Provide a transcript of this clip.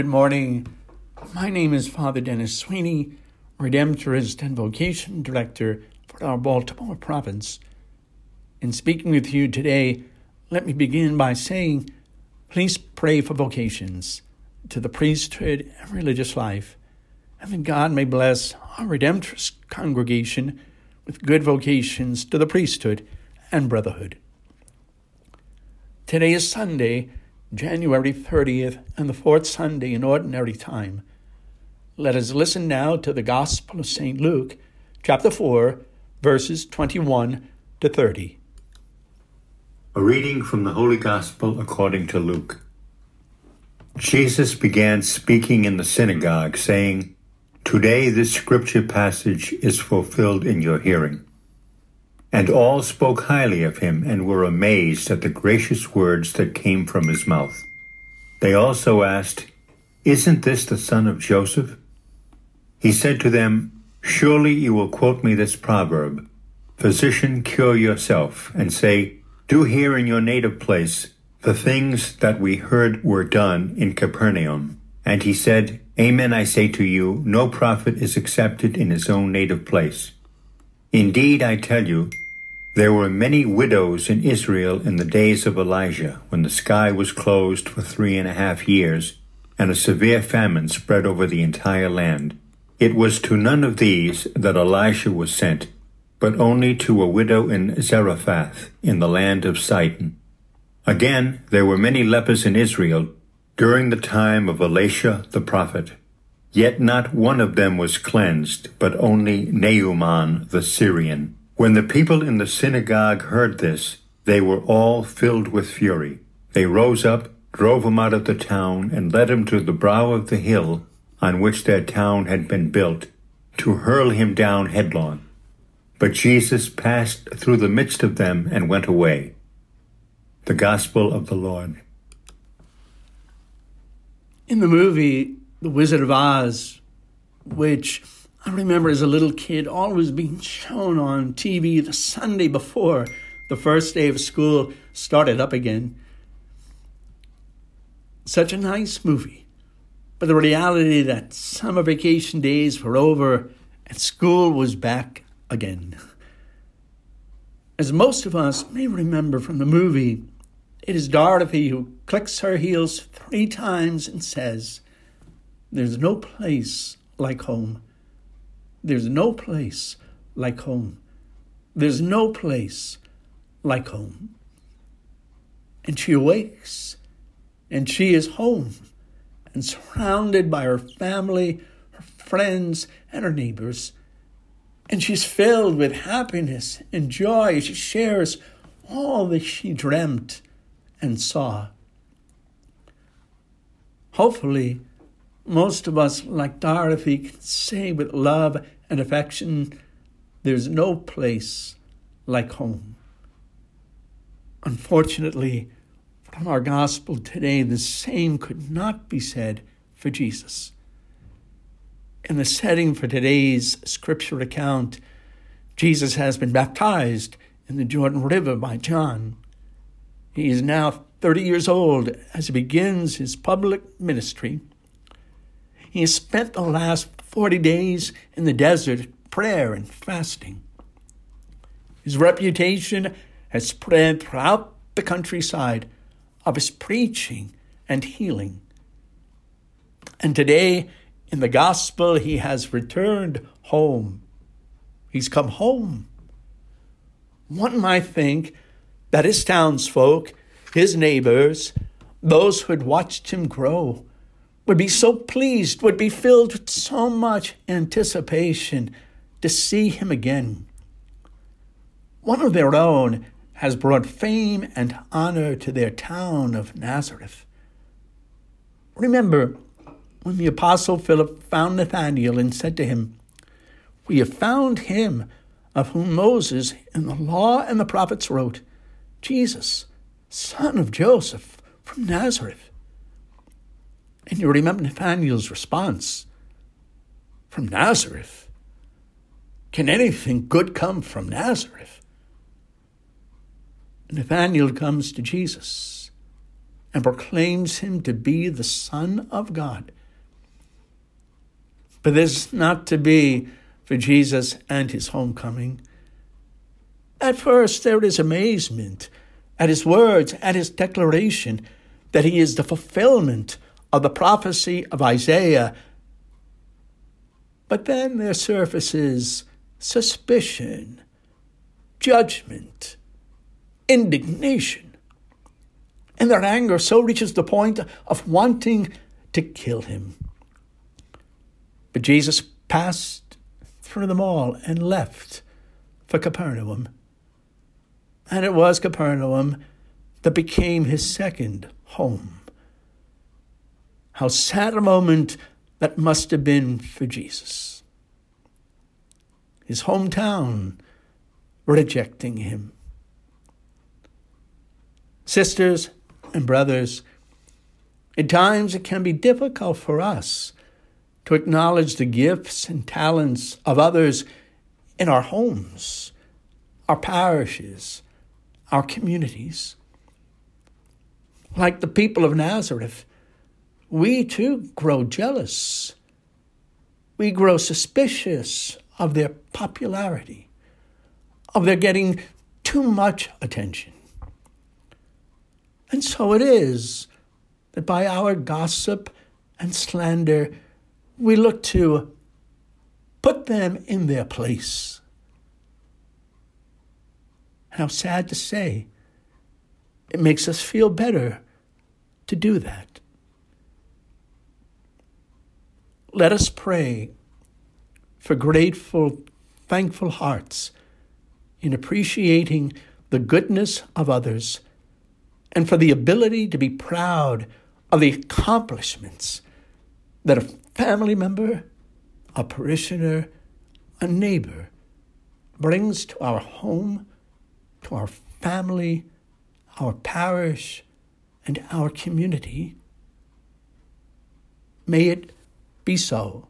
Good morning. My name is Father Dennis Sweeney, Redemptorist and Vocation Director for our Baltimore province. In speaking with you today, let me begin by saying please pray for vocations to the priesthood and religious life, and that God may bless our Redemptorist congregation with good vocations to the priesthood and brotherhood. Today is Sunday, January 30th, and the fourth Sunday in Ordinary Time. Let us listen now to the Gospel of St. Luke, chapter 4, verses 21 to 30. A reading from the Holy Gospel according to Luke. Jesus began speaking in the synagogue, saying, Today this scripture passage is fulfilled in your hearing. And all spoke highly of him and were amazed at the gracious words that came from his mouth. They also asked, Isn't this the son of Joseph? He said to them, Surely you will quote me this proverb Physician, cure yourself, and say, Do here in your native place the things that we heard were done in Capernaum. And he said, Amen, I say to you, no prophet is accepted in his own native place. Indeed, I tell you, there were many widows in Israel in the days of Elijah, when the sky was closed for three and a half years, and a severe famine spread over the entire land. It was to none of these that Elisha was sent, but only to a widow in Zarephath, in the land of Sidon. Again, there were many lepers in Israel during the time of Elisha the prophet. Yet not one of them was cleansed, but only Naaman the Syrian. When the people in the synagogue heard this, they were all filled with fury. They rose up, drove him out of the town, and led him to the brow of the hill on which their town had been built, to hurl him down headlong. But Jesus passed through the midst of them and went away. The Gospel of the Lord. In the movie The Wizard of Oz, which I remember as a little kid always being shown on TV the Sunday before the first day of school started up again. Such a nice movie. But the reality that summer vacation days were over and school was back again. As most of us may remember from the movie, it is Dorothy who clicks her heels three times and says, There's no place like home. There's no place like home. There's no place like home. And she awakes, and she is home, and surrounded by her family, her friends, and her neighbors. And she's filled with happiness and joy. She shares all that she dreamt and saw. Hopefully, most of us, like Dorothy, can say with love and affection, there's no place like home. Unfortunately, from our gospel today, the same could not be said for Jesus. In the setting for today's scripture account, Jesus has been baptized in the Jordan River by John. He is now 30 years old as he begins his public ministry he has spent the last 40 days in the desert prayer and fasting. His reputation has spread throughout the countryside of his preaching and healing. And today, in the gospel, he has returned home. He's come home. One might think that his townsfolk, his neighbors, those who had watched him grow, would be so pleased, would be filled with so much anticipation to see him again. One of their own has brought fame and honor to their town of Nazareth. Remember when the Apostle Philip found Nathanael and said to him, We have found him of whom Moses in the law and the prophets wrote, Jesus, son of Joseph from Nazareth. And you remember Nathanael's response from Nazareth. Can anything good come from Nazareth? Nathanael comes to Jesus and proclaims him to be the Son of God. But this is not to be for Jesus and his homecoming. At first, there is amazement at his words, at his declaration that he is the fulfillment of the prophecy of Isaiah. But then there surfaces suspicion, judgment, indignation. And their anger so reaches the point of wanting to kill him. But Jesus passed through them all and left for Capernaum. And it was Capernaum that became his second home. How sad a moment that must have been for Jesus. His hometown rejecting him. Sisters and brothers, at times it can be difficult for us to acknowledge the gifts and talents of others in our homes, our parishes, our communities. Like the people of Nazareth, we too grow jealous. We grow suspicious of their popularity, of their getting too much attention. And so it is that by our gossip and slander, we look to put them in their place. How sad to say, it makes us feel better to do that. Let us pray for grateful, thankful hearts in appreciating the goodness of others and for the ability to be proud of the accomplishments that a family member, a parishioner, a neighbor brings to our home, to our family, our parish, and our community. May it be so